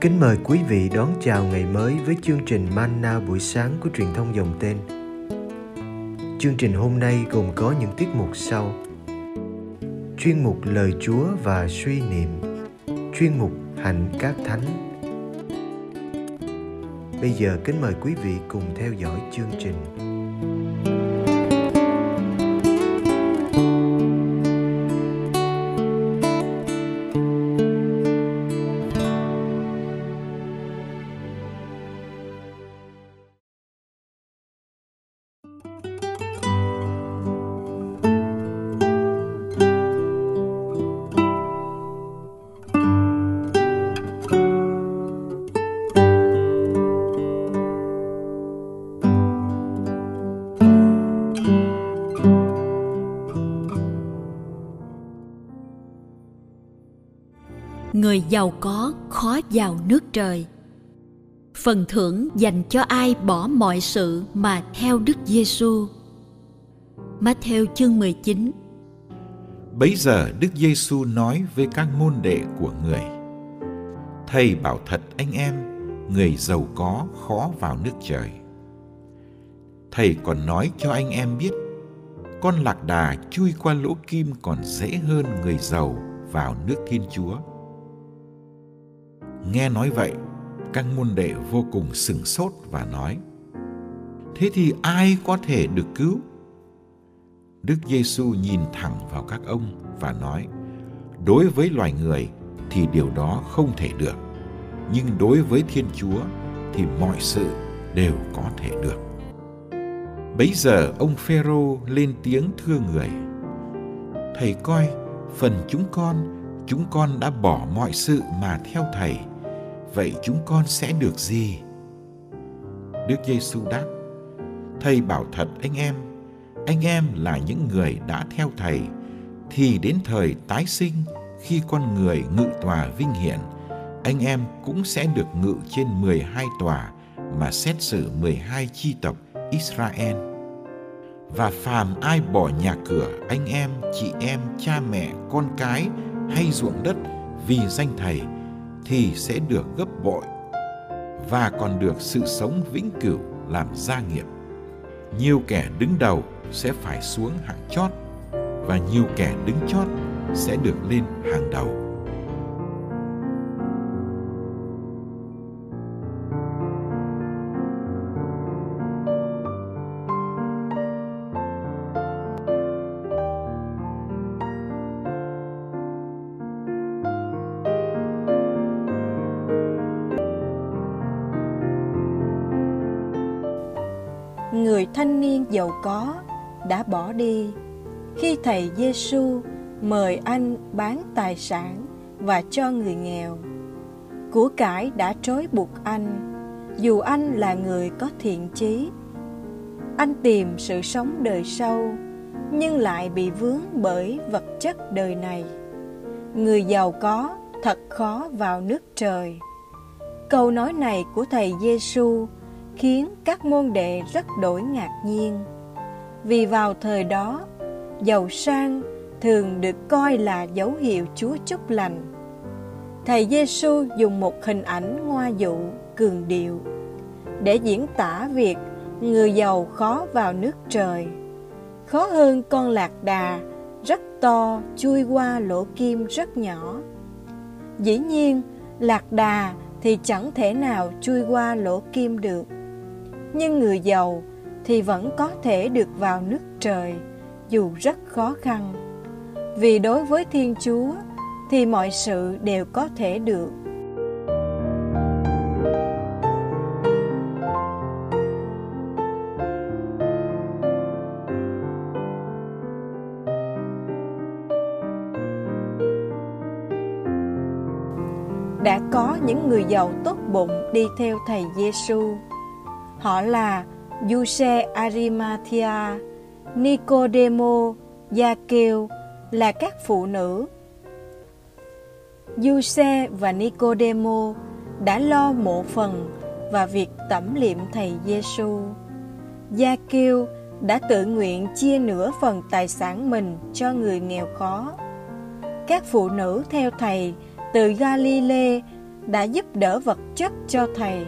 Kính mời quý vị đón chào ngày mới với chương trình Manna buổi sáng của truyền thông dòng tên. Chương trình hôm nay gồm có những tiết mục sau. Chuyên mục Lời Chúa và suy niệm. Chuyên mục Hạnh các thánh. Bây giờ kính mời quý vị cùng theo dõi chương trình. Người giàu có khó vào nước trời phần thưởng dành cho ai bỏ mọi sự mà theo Đức Giêsu. Matthew chương 19 Bấy giờ Đức Giêsu nói với các môn đệ của người: Thầy bảo thật anh em, người giàu có khó vào nước trời. Thầy còn nói cho anh em biết, con lạc đà chui qua lỗ kim còn dễ hơn người giàu vào nước Thiên Chúa. Nghe nói vậy, các môn đệ vô cùng sừng sốt và nói: Thế thì ai có thể được cứu? Đức Giêsu nhìn thẳng vào các ông và nói: Đối với loài người thì điều đó không thể được, nhưng đối với Thiên Chúa thì mọi sự đều có thể được. Bấy giờ ông Phêrô lên tiếng thưa người: Thầy coi, phần chúng con, chúng con đã bỏ mọi sự mà theo thầy vậy chúng con sẽ được gì? Đức Giêsu đáp: Thầy bảo thật anh em, anh em là những người đã theo thầy thì đến thời tái sinh khi con người ngự tòa vinh hiển, anh em cũng sẽ được ngự trên 12 tòa mà xét xử 12 chi tộc Israel. Và phàm ai bỏ nhà cửa, anh em, chị em, cha mẹ, con cái hay ruộng đất vì danh thầy thì sẽ được gấp bội và còn được sự sống vĩnh cửu làm gia nghiệp. Nhiều kẻ đứng đầu sẽ phải xuống hạng chót và nhiều kẻ đứng chót sẽ được lên hàng đầu. Người thanh niên giàu có đã bỏ đi khi thầy Giêsu mời anh bán tài sản và cho người nghèo. Của cải đã trói buộc anh, dù anh là người có thiện chí. Anh tìm sự sống đời sau, nhưng lại bị vướng bởi vật chất đời này. Người giàu có thật khó vào nước trời. Câu nói này của thầy Giêsu khiến các môn đệ rất đổi ngạc nhiên. Vì vào thời đó, giàu sang thường được coi là dấu hiệu Chúa chúc lành. Thầy Giêsu dùng một hình ảnh ngoa dụ cường điệu để diễn tả việc người giàu khó vào nước trời. Khó hơn con lạc đà rất to chui qua lỗ kim rất nhỏ. Dĩ nhiên, lạc đà thì chẳng thể nào chui qua lỗ kim được nhưng người giàu thì vẫn có thể được vào nước trời, dù rất khó khăn. Vì đối với thiên chúa thì mọi sự đều có thể được. Đã có những người giàu tốt bụng đi theo thầy Giêsu Họ là Giuse Arimathea, Nicodemo, Gia Kêu là các phụ nữ. Giuse và Nicodemo đã lo mộ phần và việc tẩm liệm thầy Giêsu. Gia Kiêu đã tự nguyện chia nửa phần tài sản mình cho người nghèo khó. Các phụ nữ theo thầy từ Galilee đã giúp đỡ vật chất cho thầy.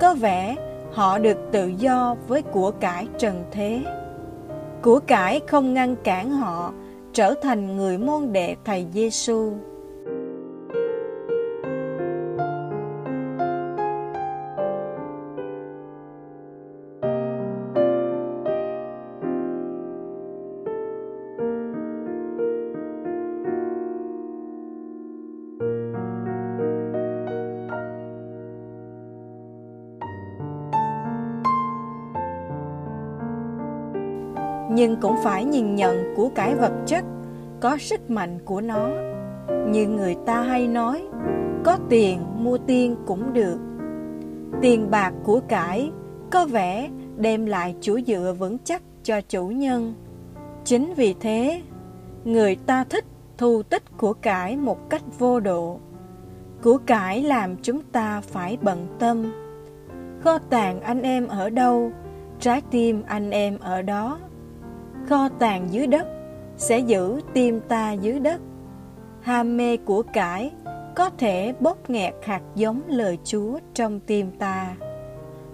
Có vẻ họ được tự do với của cải trần thế. Của cải không ngăn cản họ trở thành người môn đệ thầy Giêsu. Nhưng cũng phải nhìn nhận của cái vật chất, có sức mạnh của nó. Như người ta hay nói, có tiền mua tiên cũng được. Tiền bạc của cải có vẻ đem lại chỗ dựa vững chắc cho chủ nhân. Chính vì thế, người ta thích thu tích của cải một cách vô độ. Của cải làm chúng ta phải bận tâm. Kho tàng anh em ở đâu, trái tim anh em ở đó kho tàng dưới đất sẽ giữ tim ta dưới đất ham mê của cải có thể bóp nghẹt hạt giống lời Chúa trong tim ta.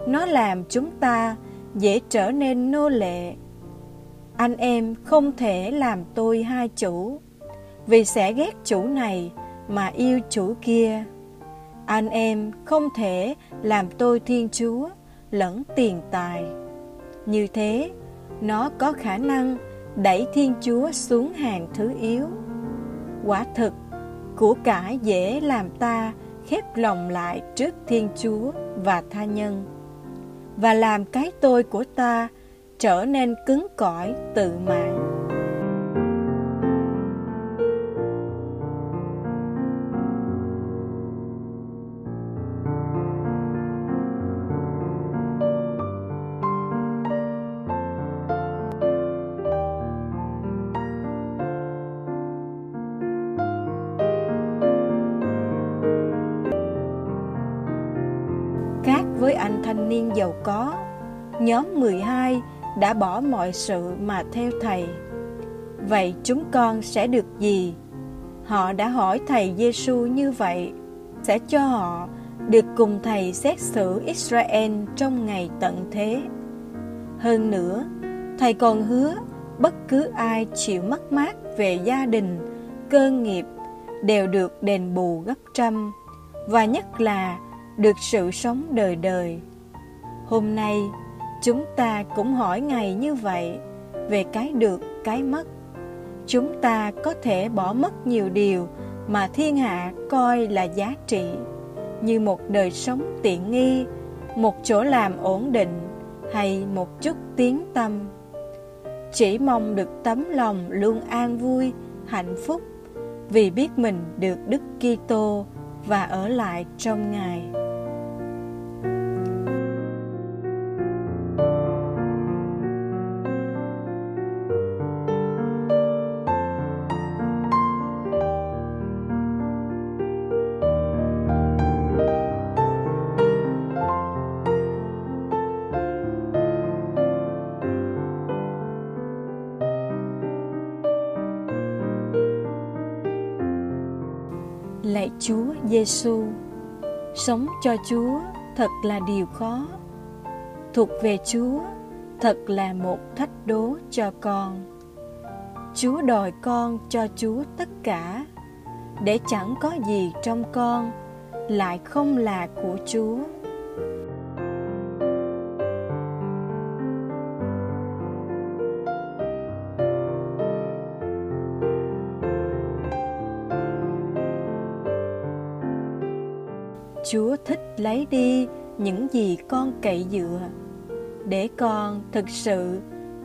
Nó làm chúng ta dễ trở nên nô lệ. Anh em không thể làm tôi hai chủ, vì sẽ ghét chủ này mà yêu chủ kia. Anh em không thể làm tôi Thiên Chúa lẫn tiền tài. Như thế, nó có khả năng đẩy Thiên Chúa xuống hàng thứ yếu. Quả thực, của cải dễ làm ta khép lòng lại trước Thiên Chúa và tha nhân, và làm cái tôi của ta trở nên cứng cỏi tự mãn. Đã bỏ mọi sự mà theo thầy. Vậy chúng con sẽ được gì? Họ đã hỏi thầy Giêsu như vậy, sẽ cho họ được cùng thầy xét xử Israel trong ngày tận thế. Hơn nữa, thầy còn hứa bất cứ ai chịu mất mát về gia đình, cơ nghiệp đều được đền bù gấp trăm và nhất là được sự sống đời đời. Hôm nay, chúng ta cũng hỏi Ngài như vậy về cái được, cái mất. Chúng ta có thể bỏ mất nhiều điều mà thiên hạ coi là giá trị, như một đời sống tiện nghi, một chỗ làm ổn định hay một chút tiếng tâm. Chỉ mong được tấm lòng luôn an vui, hạnh phúc vì biết mình được Đức Kitô và ở lại trong Ngài. Giêsu, sống cho Chúa thật là điều khó. Thuộc về Chúa thật là một thách đố cho con. Chúa đòi con cho Chúa tất cả, để chẳng có gì trong con lại không là của Chúa. Chúa thích lấy đi những gì con cậy dựa, để con thực sự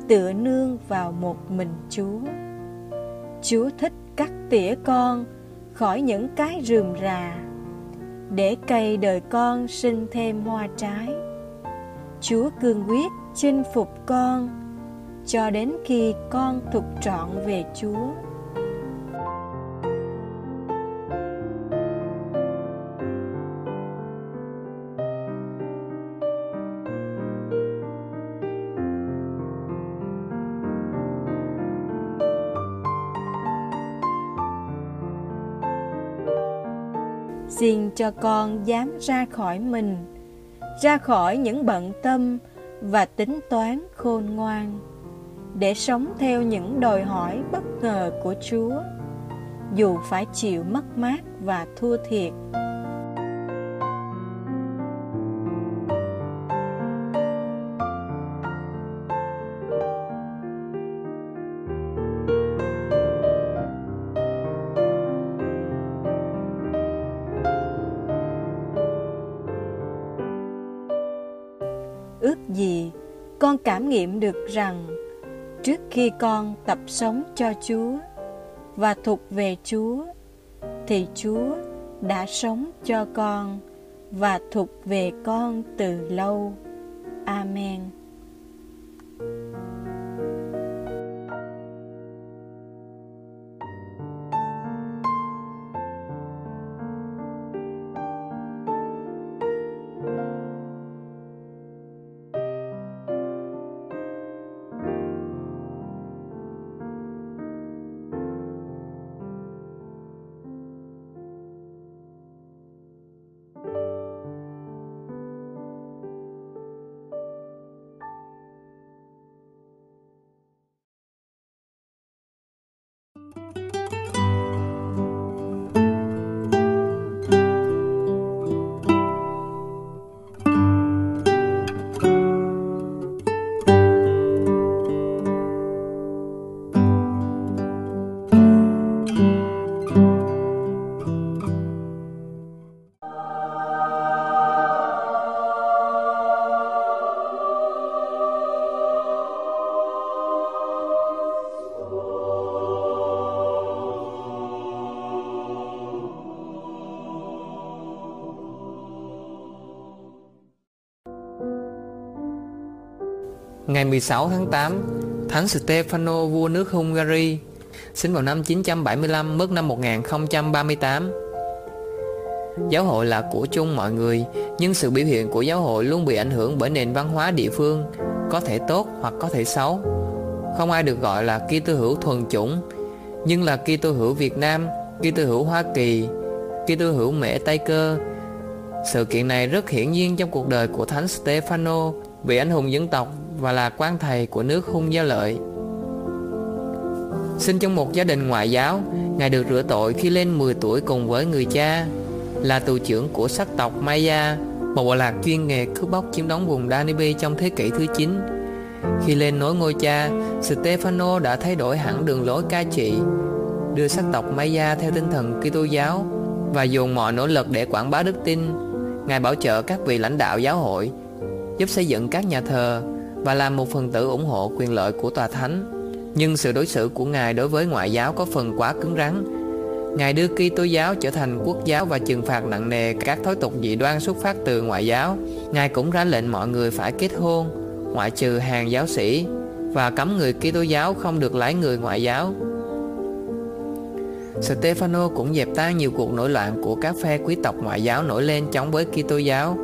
tựa nương vào một mình Chúa. Chúa thích cắt tỉa con khỏi những cái rườm rà, để cây đời con sinh thêm hoa trái. Chúa cương quyết chinh phục con cho đến khi con thuộc trọn về Chúa. Cho con dám ra khỏi mình, ra khỏi những bận tâm và tính toán khôn ngoan, để sống theo những đòi hỏi bất ngờ của Chúa, dù phải chịu mất mát và thua thiệt. Con cảm nghiệm được rằng trước khi con tập sống cho Chúa và thuộc về Chúa, thì Chúa đã sống cho con và thuộc về con từ lâu. Amen. Ngày 16 tháng 8, Thánh Stefano vua nước Hungary, sinh vào năm 975, mất năm 1038. Giáo hội là của chung mọi người, nhưng sự biểu hiện của giáo hội luôn bị ảnh hưởng bởi nền văn hóa địa phương, có thể tốt hoặc có thể xấu. Không ai được gọi là Kitô hữu thuần chủng, nhưng là Kitô hữu Việt Nam, Kitô hữu Hoa Kỳ, Kitô hữu Mễ Tây Cơ. Sự kiện này rất hiển nhiên trong cuộc đời của Thánh Stefano, vị anh hùng dân tộc và là quan thầy của nước hung gia lợi. Sinh trong một gia đình ngoại giáo, Ngài được rửa tội khi lên 10 tuổi cùng với người cha, là tù trưởng của sắc tộc Maya, một bộ lạc chuyên nghề cướp bóc chiếm đóng vùng Danube trong thế kỷ thứ 9. Khi lên nối ngôi cha, Stefano đã thay đổi hẳn đường lối cai trị, đưa sắc tộc Maya theo tinh thần Kitô giáo và dùng mọi nỗ lực để quảng bá đức tin. Ngài bảo trợ các vị lãnh đạo giáo hội, giúp xây dựng các nhà thờ và là một phần tử ủng hộ quyền lợi của tòa thánh. Nhưng sự đối xử của Ngài đối với ngoại giáo có phần quá cứng rắn. Ngài đưa Kitô giáo trở thành quốc giáo và trừng phạt nặng nề các thói tục dị đoan xuất phát từ ngoại giáo. Ngài cũng ra lệnh mọi người phải kết hôn, ngoại trừ hàng giáo sĩ và cấm người Kitô giáo không được lấy người ngoại giáo. Stefano cũng dẹp tan nhiều cuộc nổi loạn của các phe quý tộc ngoại giáo nổi lên chống với Kitô giáo.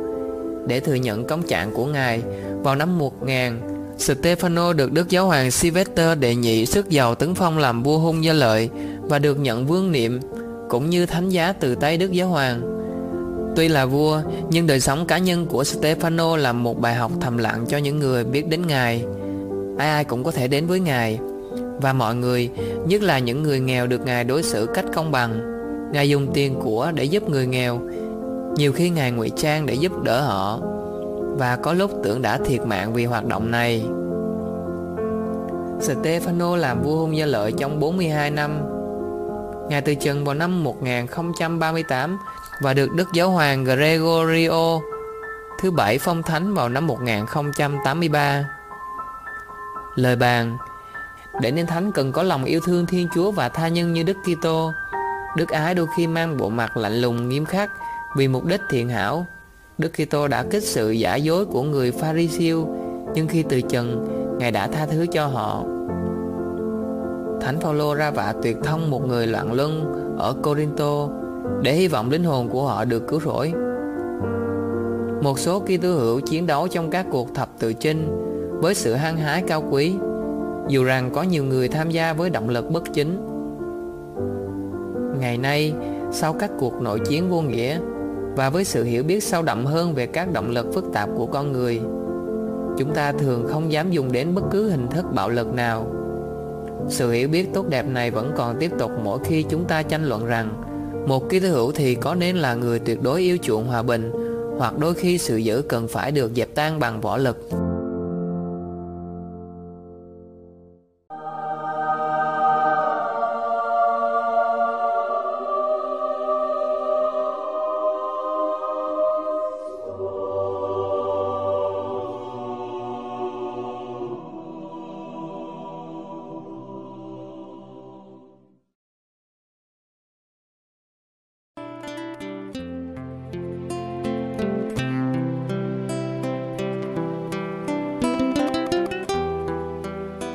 Để thừa nhận công trạng của Ngài, vào năm 1000, Stefano được Đức Giáo hoàng Sylvester đệ nhị sức giàu tấn phong làm vua hung gia lợi và được nhận vương niệm cũng như thánh giá từ tay Đức Giáo hoàng. Tuy là vua, nhưng đời sống cá nhân của Stefano là một bài học thầm lặng cho những người biết đến Ngài. Ai ai cũng có thể đến với Ngài, và mọi người, nhất là những người nghèo được Ngài đối xử cách công bằng. Ngài dùng tiền của để giúp người nghèo, nhiều khi Ngài ngụy trang để giúp đỡ họ, và có lúc tưởng đã thiệt mạng vì hoạt động này. Stefano làm vua hung gia lợi trong 42 năm. Ngài từ trần vào năm 1038 và được Đức Giáo hoàng Gregorio thứ bảy phong thánh vào năm 1083. Lời bàn, Để nên thánh cần có lòng yêu thương Thiên Chúa và tha nhân như Đức Kitô. Đức ái đôi khi mang bộ mặt lạnh lùng, nghiêm khắc vì mục đích thiện hảo Đức Kitô đã kích sự giả dối của người Pharisêu, nhưng khi từ trần, Ngài đã tha thứ cho họ. Thánh Phaolô ra vạ tuyệt thông một người loạn luân ở Corinto để hy vọng linh hồn của họ được cứu rỗi. Một số Kitô hữu chiến đấu trong các cuộc thập tự chinh với sự hăng hái cao quý, dù rằng có nhiều người tham gia với động lực bất chính. Ngày nay, sau các cuộc nội chiến vô nghĩa và với sự hiểu biết sâu đậm hơn về các động lực phức tạp của con người, chúng ta thường không dám dùng đến bất cứ hình thức bạo lực nào. Sự hiểu biết tốt đẹp này vẫn còn tiếp tục mỗi khi chúng ta tranh luận rằng một ký hữu thì có nên là người tuyệt đối yêu chuộng hòa bình, hoặc đôi khi sự dữ cần phải được dẹp tan bằng võ lực.